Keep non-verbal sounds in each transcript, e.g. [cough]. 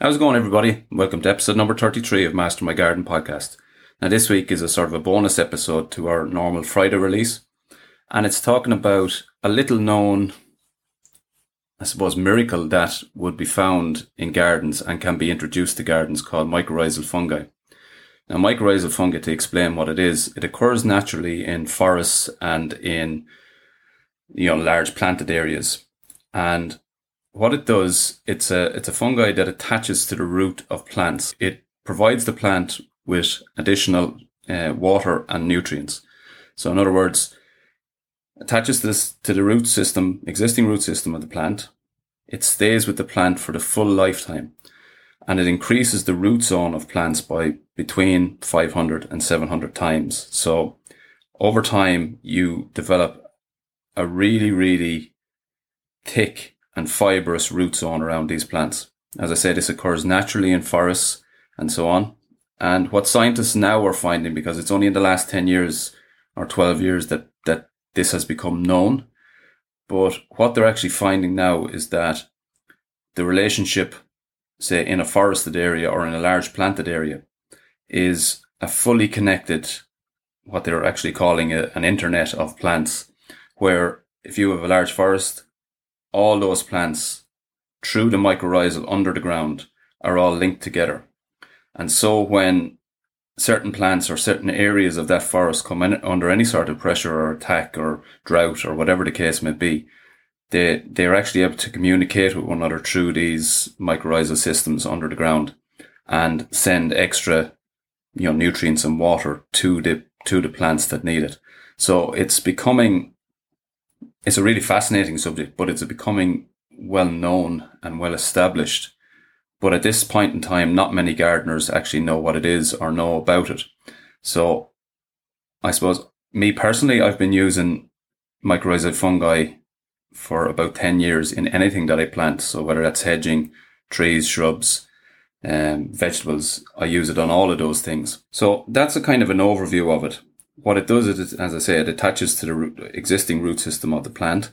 How's it going, everybody? Welcome to episode number 33 of Master My Garden podcast. Now, this week is a sort of a bonus episode to our normal Friday release, and it's talking about a little known, I suppose, miracle that would be found in gardens and can be introduced to gardens called mycorrhizal fungi. Now, mycorrhizal fungi, to explain what it is, it occurs naturally in forests and in, you know, large planted areas. And what it does, it's a, it's a fungi that attaches to the root of plants. It provides the plant with additional uh, water and nutrients. So in other words, attaches this to the root system, existing root system of the plant. It stays with the plant for the full lifetime and it increases the root zone of plants by between 500 and 700 times. So over time, you develop a really, really thick and fibrous root zone around these plants. As I say, this occurs naturally in forests and so on. And what scientists now are finding, because it's only in the last 10 years or 12 years that, that this has become known, but what they're actually finding now is that the relationship say in a forested area or in a large planted area is a fully connected, what they're actually calling a, an internet of plants, where if you have a large forest, all those plants through the mycorrhizal under the ground are all linked together. And so when certain plants or certain areas of that forest come in under any sort of pressure or attack or drought or whatever the case may be, they they're actually able to communicate with one another through these mycorrhizal systems under the ground and send extra you know nutrients and water to the to the plants that need it so it's becoming it's a really fascinating subject but it's becoming well known and well established but at this point in time not many gardeners actually know what it is or know about it so i suppose me personally i've been using mycorrhizal fungi for about 10 years in anything that I plant. So whether that's hedging, trees, shrubs, um, vegetables, I use it on all of those things. So that's a kind of an overview of it. What it does is, as I say, it attaches to the root, existing root system of the plant.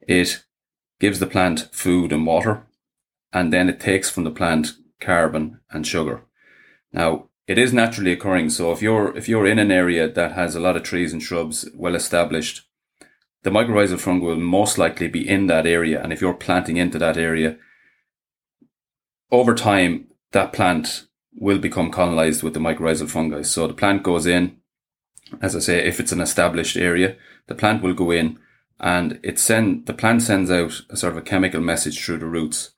It gives the plant food and water, and then it takes from the plant carbon and sugar. Now, it is naturally occurring. So if you're, if you're in an area that has a lot of trees and shrubs well established, the mycorrhizal fungi will most likely be in that area. And if you're planting into that area, over time, that plant will become colonized with the mycorrhizal fungi. So the plant goes in, as I say, if it's an established area, the plant will go in and it send, the plant sends out a sort of a chemical message through the roots.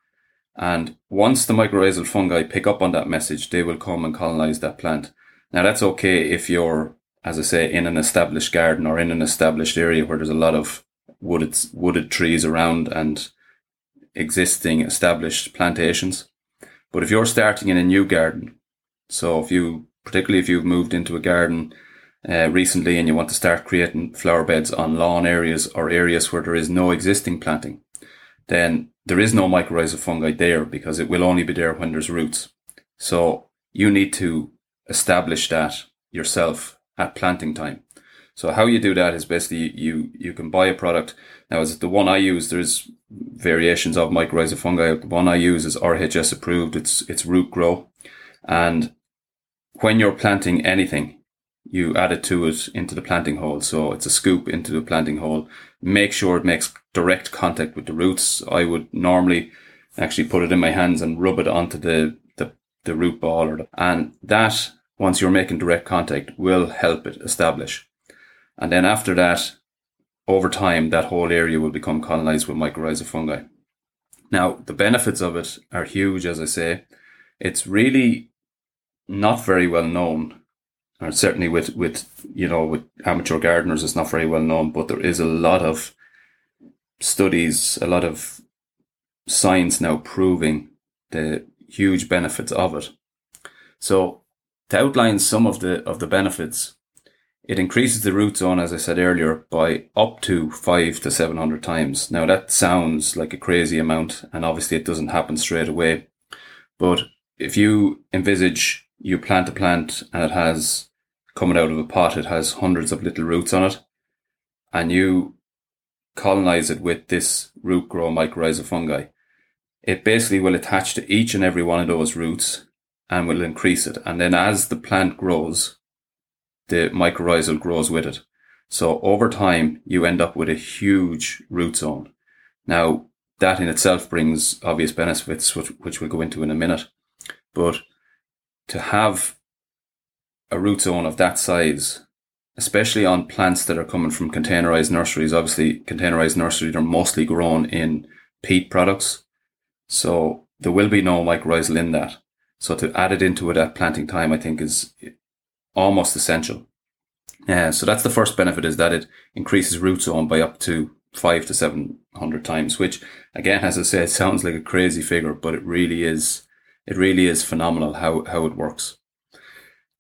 And once the mycorrhizal fungi pick up on that message, they will come and colonize that plant. Now that's okay if you're as I say, in an established garden or in an established area where there's a lot of wooded wooded trees around and existing established plantations. But if you're starting in a new garden, so if you particularly if you've moved into a garden uh, recently and you want to start creating flower beds on lawn areas or areas where there is no existing planting, then there is no mycorrhizal fungi there because it will only be there when there's roots. So you need to establish that yourself at planting time. So how you do that is basically you you can buy a product. Now, as the one I use, there's variations of mycorrhizal fungi. The one I use is RHS approved. It's it's root grow, and when you're planting anything, you add it to it into the planting hole. So it's a scoop into the planting hole. Make sure it makes direct contact with the roots. I would normally actually put it in my hands and rub it onto the the, the root ball, or the, and that once you're making direct contact will help it establish. And then after that, over time, that whole area will become colonized with mycorrhizal fungi. Now, the benefits of it are huge, as I say. It's really not very well known, or certainly with, with, you know, with amateur gardeners, it's not very well known, but there is a lot of studies, a lot of science now proving the huge benefits of it. So to outline some of the of the benefits, it increases the root zone, as I said earlier, by up to five to seven hundred times. Now that sounds like a crazy amount, and obviously it doesn't happen straight away. But if you envisage you plant a plant and it has coming out of a pot, it has hundreds of little roots on it, and you colonize it with this root grow mycorrhizal fungi, it basically will attach to each and every one of those roots and will increase it. And then as the plant grows, the mycorrhizal grows with it. So over time, you end up with a huge root zone. Now, that in itself brings obvious benefits, which, which we'll go into in a minute. But to have a root zone of that size, especially on plants that are coming from containerized nurseries, obviously containerized nurseries are mostly grown in peat products. So there will be no mycorrhizal in that. So to add it into it at planting time, I think is almost essential. Uh, so that's the first benefit is that it increases root zone by up to five to 700 times, which again, as I say, [laughs] sounds like a crazy figure, but it really is, it really is phenomenal how, how it works.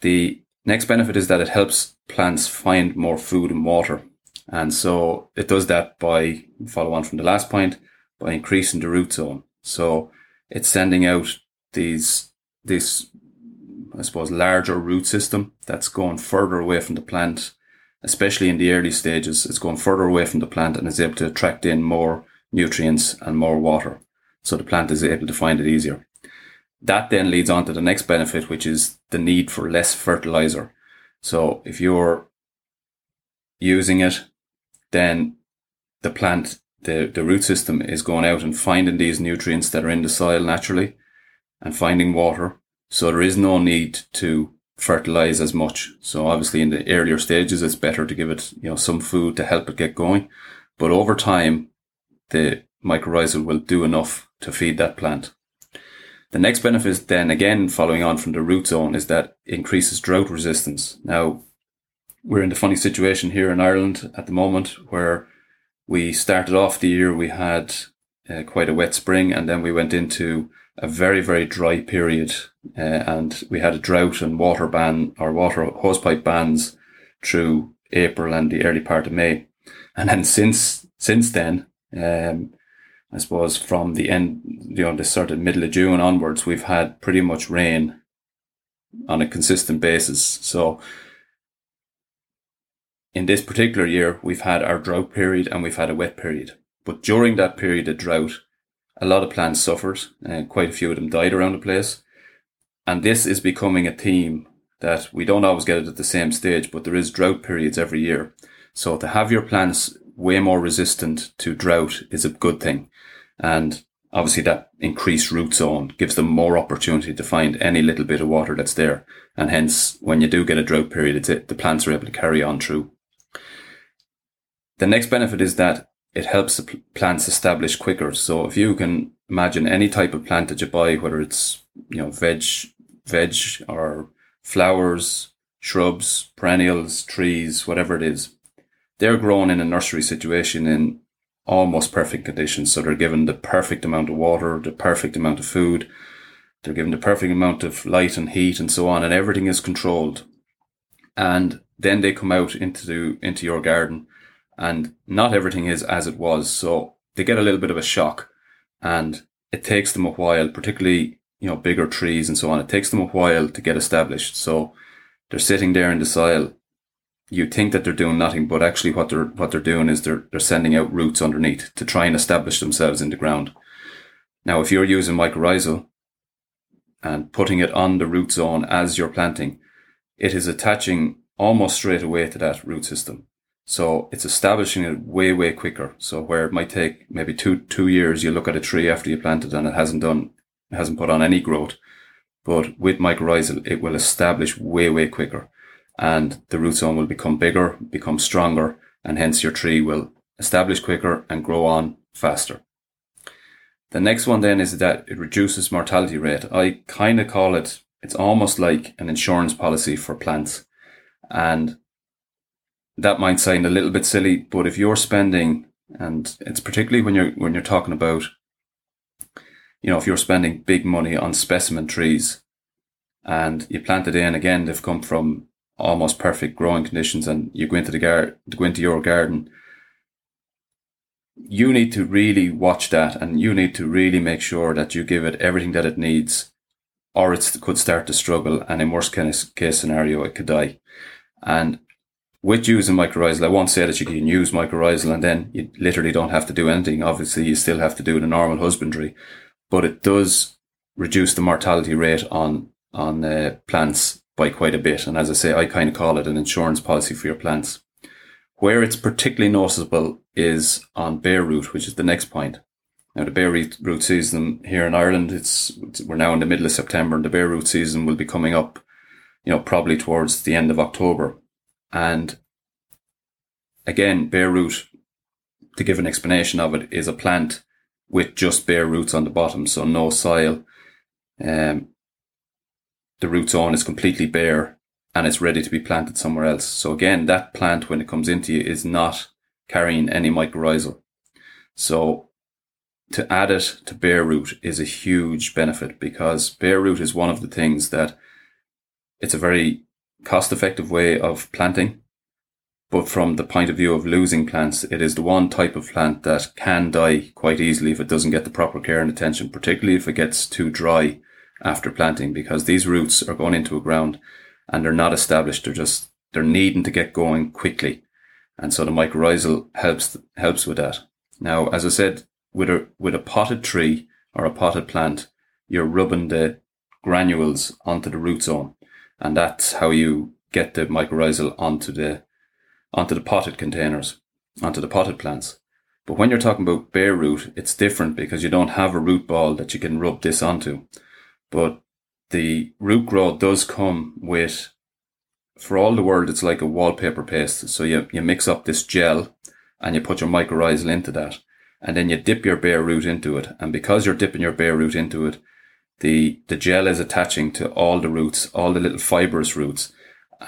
The next benefit is that it helps plants find more food and water. And so it does that by follow on from the last point by increasing the root zone. So it's sending out these, this, I suppose, larger root system that's going further away from the plant, especially in the early stages. It's going further away from the plant and is able to attract in more nutrients and more water. So the plant is able to find it easier. That then leads on to the next benefit, which is the need for less fertilizer. So if you're using it, then the plant, the, the root system is going out and finding these nutrients that are in the soil naturally and finding water. So there is no need to fertilize as much. So obviously in the earlier stages, it's better to give it, you know, some food to help it get going. But over time, the mycorrhizal will do enough to feed that plant. The next benefit then again, following on from the root zone is that increases drought resistance. Now we're in the funny situation here in Ireland at the moment where we started off the year, we had uh, quite a wet spring and then we went into a very, very dry period. Uh, and we had a drought and water ban or water hosepipe bans through April and the early part of May. And then since, since then, um, I suppose from the end, you know, the sort of middle of June onwards, we've had pretty much rain on a consistent basis. So in this particular year, we've had our drought period and we've had a wet period. But during that period of drought, a lot of plants suffered and quite a few of them died around the place. And this is becoming a theme that we don't always get it at the same stage, but there is drought periods every year. So to have your plants way more resistant to drought is a good thing. And obviously that increased root zone gives them more opportunity to find any little bit of water that's there. And hence, when you do get a drought period, it's it, the plants are able to carry on through. The next benefit is that it helps the plants establish quicker. So if you can imagine any type of plant that you buy, whether it's, you know, veg, veg or flowers, shrubs, perennials, trees, whatever it is, they're grown in a nursery situation in almost perfect conditions. So they're given the perfect amount of water, the perfect amount of food. They're given the perfect amount of light and heat and so on, and everything is controlled. And then they come out into the, into your garden, and not everything is as it was. So they get a little bit of a shock, and it takes them a while, particularly you know bigger trees and so on. It takes them a while to get established. So they're sitting there in the soil you think that they're doing nothing, but actually what they're what they're doing is they're they're sending out roots underneath to try and establish themselves in the ground. Now, if you're using mycorrhizal and putting it on the root zone as you're planting, it is attaching almost straight away to that root system. So it's establishing it way, way quicker. So where it might take maybe two, two years, you look at a tree after you plant it and it hasn't done, it hasn't put on any growth. But with mycorrhizal, it will establish way, way quicker and the root zone will become bigger, become stronger, and hence your tree will establish quicker and grow on faster. The next one then is that it reduces mortality rate. I kind of call it, it's almost like an insurance policy for plants. And that might sound a little bit silly, but if you're spending, and it's particularly when you're, when you're talking about, you know, if you're spending big money on specimen trees and you plant it in again, they've come from almost perfect growing conditions and you go into the garden, go into your garden, you need to really watch that and you need to really make sure that you give it everything that it needs or it could start to struggle and in worst case scenario it could die. And with using mycorrhizal, I won't say that you can use mycorrhizal and then you literally don't have to do anything. Obviously you still have to do the normal husbandry, but it does reduce the mortality rate on on uh, plants by quite a bit. And as I say, I kind of call it an insurance policy for your plants. Where it's particularly noticeable is on bare root, which is the next point. Now, the bare root season here in Ireland, it's, we're now in the middle of September, and the bare root season will be coming up, you know, probably towards the end of October. And again, bare root, to give an explanation of it, is a plant with just bare roots on the bottom, so no soil. Um, the root zone is completely bare and it's ready to be planted somewhere else. So again, that plant when it comes into you is not carrying any mycorrhizal. So to add it to bare root is a huge benefit because bare root is one of the things that it's a very cost effective way of planting. But from the point of view of losing plants, it is the one type of plant that can die quite easily if it doesn't get the proper care and attention, particularly if it gets too dry after planting, because these roots are going into a ground and they're not established. They're just, they're needing to get going quickly. And so the mycorrhizal helps, helps with that. Now, as I said, with a, with a potted tree or a potted plant, you're rubbing the granules onto the root zone. And that's how you get the mycorrhizal onto the, onto the potted containers, onto the potted plants. But when you're talking about bare root, it's different because you don't have a root ball that you can rub this onto. But the root grow does come with, for all the world, it's like a wallpaper paste. So you, you mix up this gel and you put your mycorrhizal into that and then you dip your bare root into it. And because you're dipping your bare root into it, the, the gel is attaching to all the roots, all the little fibrous roots,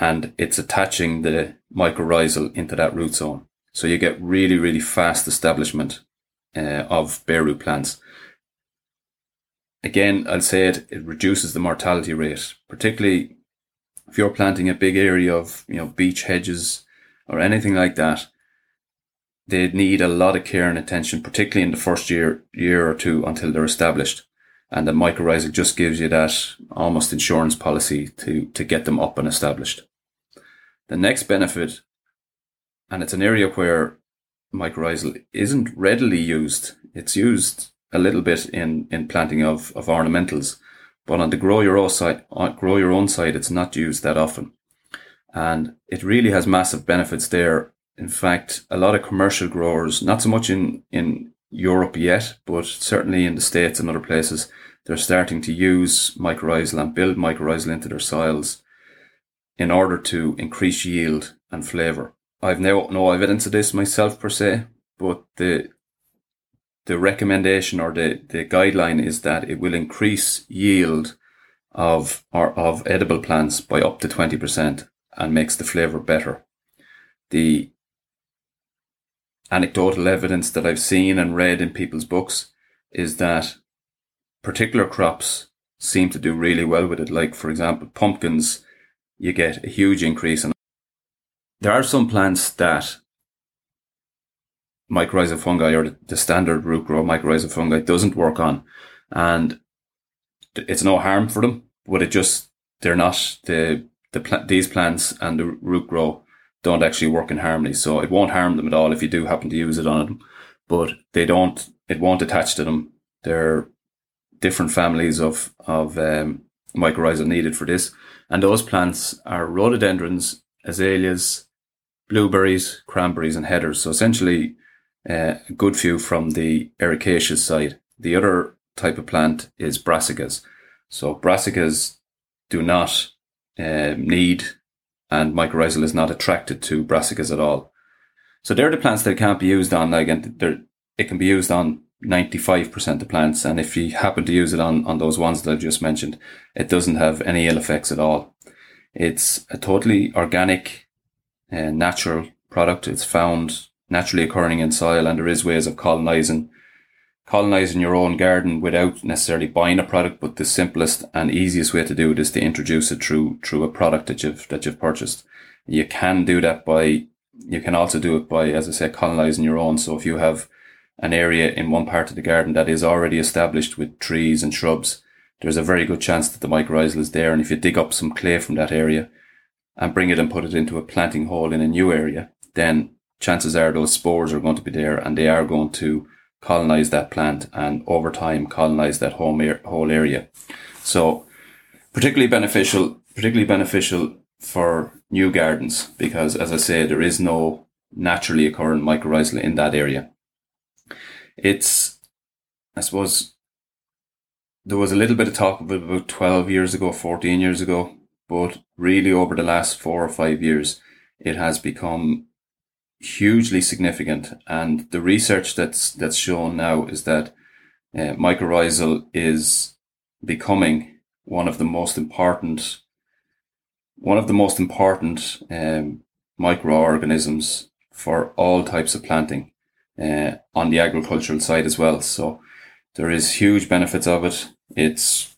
and it's attaching the mycorrhizal into that root zone. So you get really, really fast establishment uh, of bare root plants. Again, I'll say it, it reduces the mortality rate, particularly if you're planting a big area of, you know, beech hedges or anything like that they need a lot of care and attention, particularly in the first year, year or two until they're established. And the mycorrhizal just gives you that almost insurance policy to, to get them up and established. The next benefit, and it's an area where mycorrhizal isn't readily used. It's used a little bit in, in planting of, of ornamentals, but on the grow your own side, uh, grow your own side, it's not used that often. And it really has massive benefits there in fact, a lot of commercial growers, not so much in, in Europe yet, but certainly in the States and other places, they're starting to use mycorrhizal and build mycorrhizal into their soils in order to increase yield and flavour. I've no, no evidence of this myself per se, but the the recommendation or the, the guideline is that it will increase yield of or of edible plants by up to 20% and makes the flavour better. The anecdotal evidence that I've seen and read in people's books is that particular crops seem to do really well with it. Like, for example, pumpkins, you get a huge increase. And there are some plants that mycorrhizal fungi or the standard root grow mycorrhizal fungi doesn't work on. And it's no harm for them, but it just, they're not the, the pl- these plants and the root grow don't actually work in harmony. So it won't harm them at all if you do happen to use it on them, but they don't, it won't attach to them. They're different families of, of, um, needed for this. And those plants are rhododendrons, azaleas, blueberries, cranberries, and heathers. So essentially, uh, a good few from the ericaceous side. The other type of plant is brassicas. So brassicas do not uh, need and mycorrhizal is not attracted to brassicas at all. So they're the plants that can't be used on, like, and it can be used on 95% of plants. And if you happen to use it on, on those ones that I've just mentioned, it doesn't have any ill effects at all. It's a totally organic, uh, natural product. It's found naturally occurring in soil and there is ways of colonizing colonizing your own garden without necessarily buying a product, but the simplest and easiest way to do it is to introduce it through through a product that you've that you've purchased. You can do that by you can also do it by, as I say, colonizing your own. So if you have an area in one part of the garden that is already established with trees and shrubs, there's a very good chance that the mycorrhizal is there. And if you dig up some clay from that area and bring it and put it into a planting hole in a new area, then chances are those spores are going to be there and they are going to colonize that plant and over time colonize that whole, whole area. So particularly beneficial, particularly beneficial for new gardens because as I say, there is no naturally occurring mycorrhizal in that area. It's, I suppose, there was a little bit of talk of it about 12 years ago, 14 years ago, but really over the last four or five years, it has become hugely significant. And the research that's that's shown now is that uh, mycorrhizal is becoming one of the most important one of the most important um, microorganisms for all types of planting uh, on the agricultural side as well. So there is huge benefits of it. It's,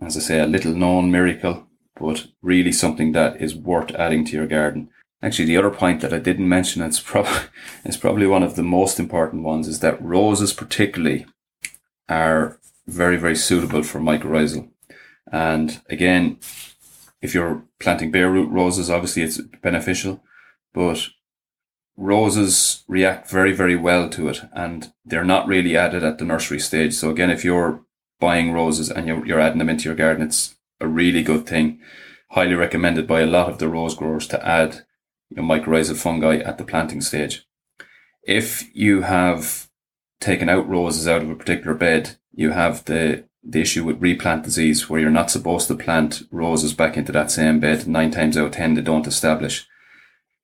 as I say, a little known miracle, but really something that is worth adding to your garden. Actually, the other point that I didn't mention, it's probably, [laughs] it's probably one of the most important ones, is that roses particularly are very, very suitable for mycorrhizal. And again, if you're planting bare root roses, obviously it's beneficial, but roses react very, very well to it and they're not really added at the nursery stage. So again, if you're buying roses and you're, you're adding them into your garden, it's a really good thing. Highly recommended by a lot of the rose growers to add you know, mycorrhizal fungi at the planting stage. If you have taken out roses out of a particular bed, you have the, the issue with replant disease where you're not supposed to plant roses back into that same bed. Nine times out of ten, they don't establish.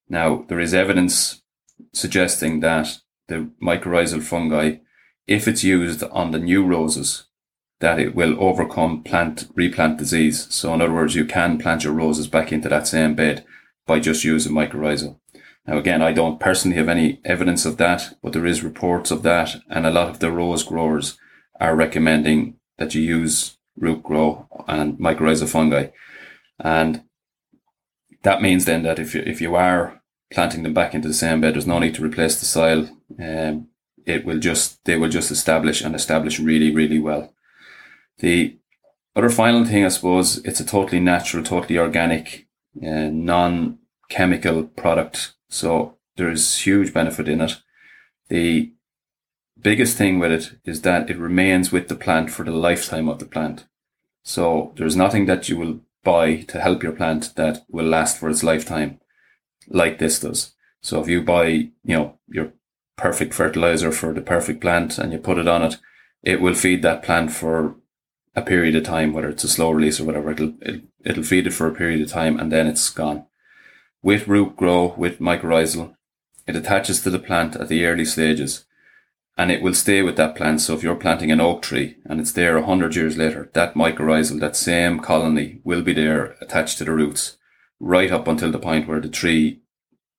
Now, there is evidence suggesting that the mycorrhizal fungi, if it's used on the new roses, that it will overcome plant replant disease. So in other words, you can plant your roses back into that same bed by just using mycorrhizal. Now again, I don't personally have any evidence of that, but there is reports of that, and a lot of the rose growers are recommending that you use root grow and mycorrhizal fungi. And that means then that if you, if you are planting them back into the same bed, there's no need to replace the soil. Um, it will just, they will just establish and establish really, really well. The other final thing, I suppose, it's a totally natural, totally organic, uh, non-chemical product. So there's huge benefit in it. The biggest thing with it is that it remains with the plant for the lifetime of the plant. So there's nothing that you will buy to help your plant that will last for its lifetime like this does. So if you buy, you know, your perfect fertilizer for the perfect plant and you put it on it, it will feed that plant for a period of time, whether it's a slow release or whatever. It'll, it, it'll feed it for a period of time and then it's gone. With root grow, with mycorrhizal, it attaches to the plant at the early stages and it will stay with that plant. So if you're planting an oak tree and it's there a hundred years later, that mycorrhizal, that same colony will be there attached to the roots right up until the point where the tree,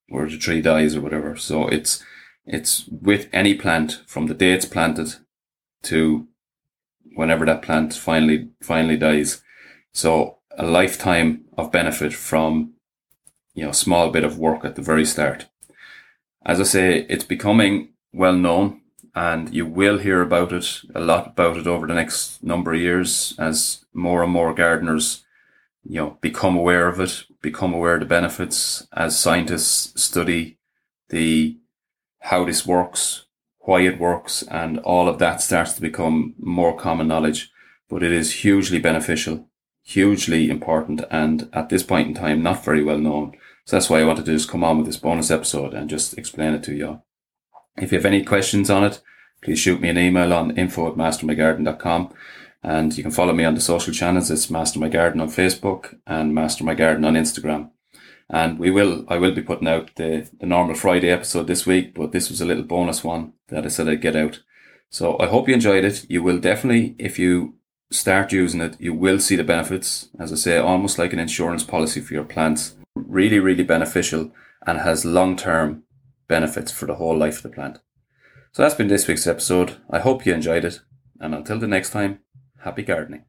where the tree dies or whatever. So it's, it's with any plant from the day it's planted to whenever that plant finally, finally dies. So a lifetime of benefit from, you know, small bit of work at the very start. As I say, it's becoming well known and you will hear about it a lot about it over the next number of years as more and more gardeners you know become aware of it become aware of the benefits as scientists study the how this works why it works and all of that starts to become more common knowledge but it is hugely beneficial hugely important and at this point in time not very well known so that's why i wanted to just come on with this bonus episode and just explain it to you if you have any questions on it, please shoot me an email on info at mastermygarden.com. And you can follow me on the social channels. It's Master My Garden on Facebook and Master My Garden on Instagram. And we will, I will be putting out the, the normal Friday episode this week, but this was a little bonus one that I said I'd get out. So I hope you enjoyed it. You will definitely, if you start using it, you will see the benefits. As I say, almost like an insurance policy for your plants. Really, really beneficial and has long term benefits for the whole life of the plant. So that's been this week's episode. I hope you enjoyed it. And until the next time, happy gardening.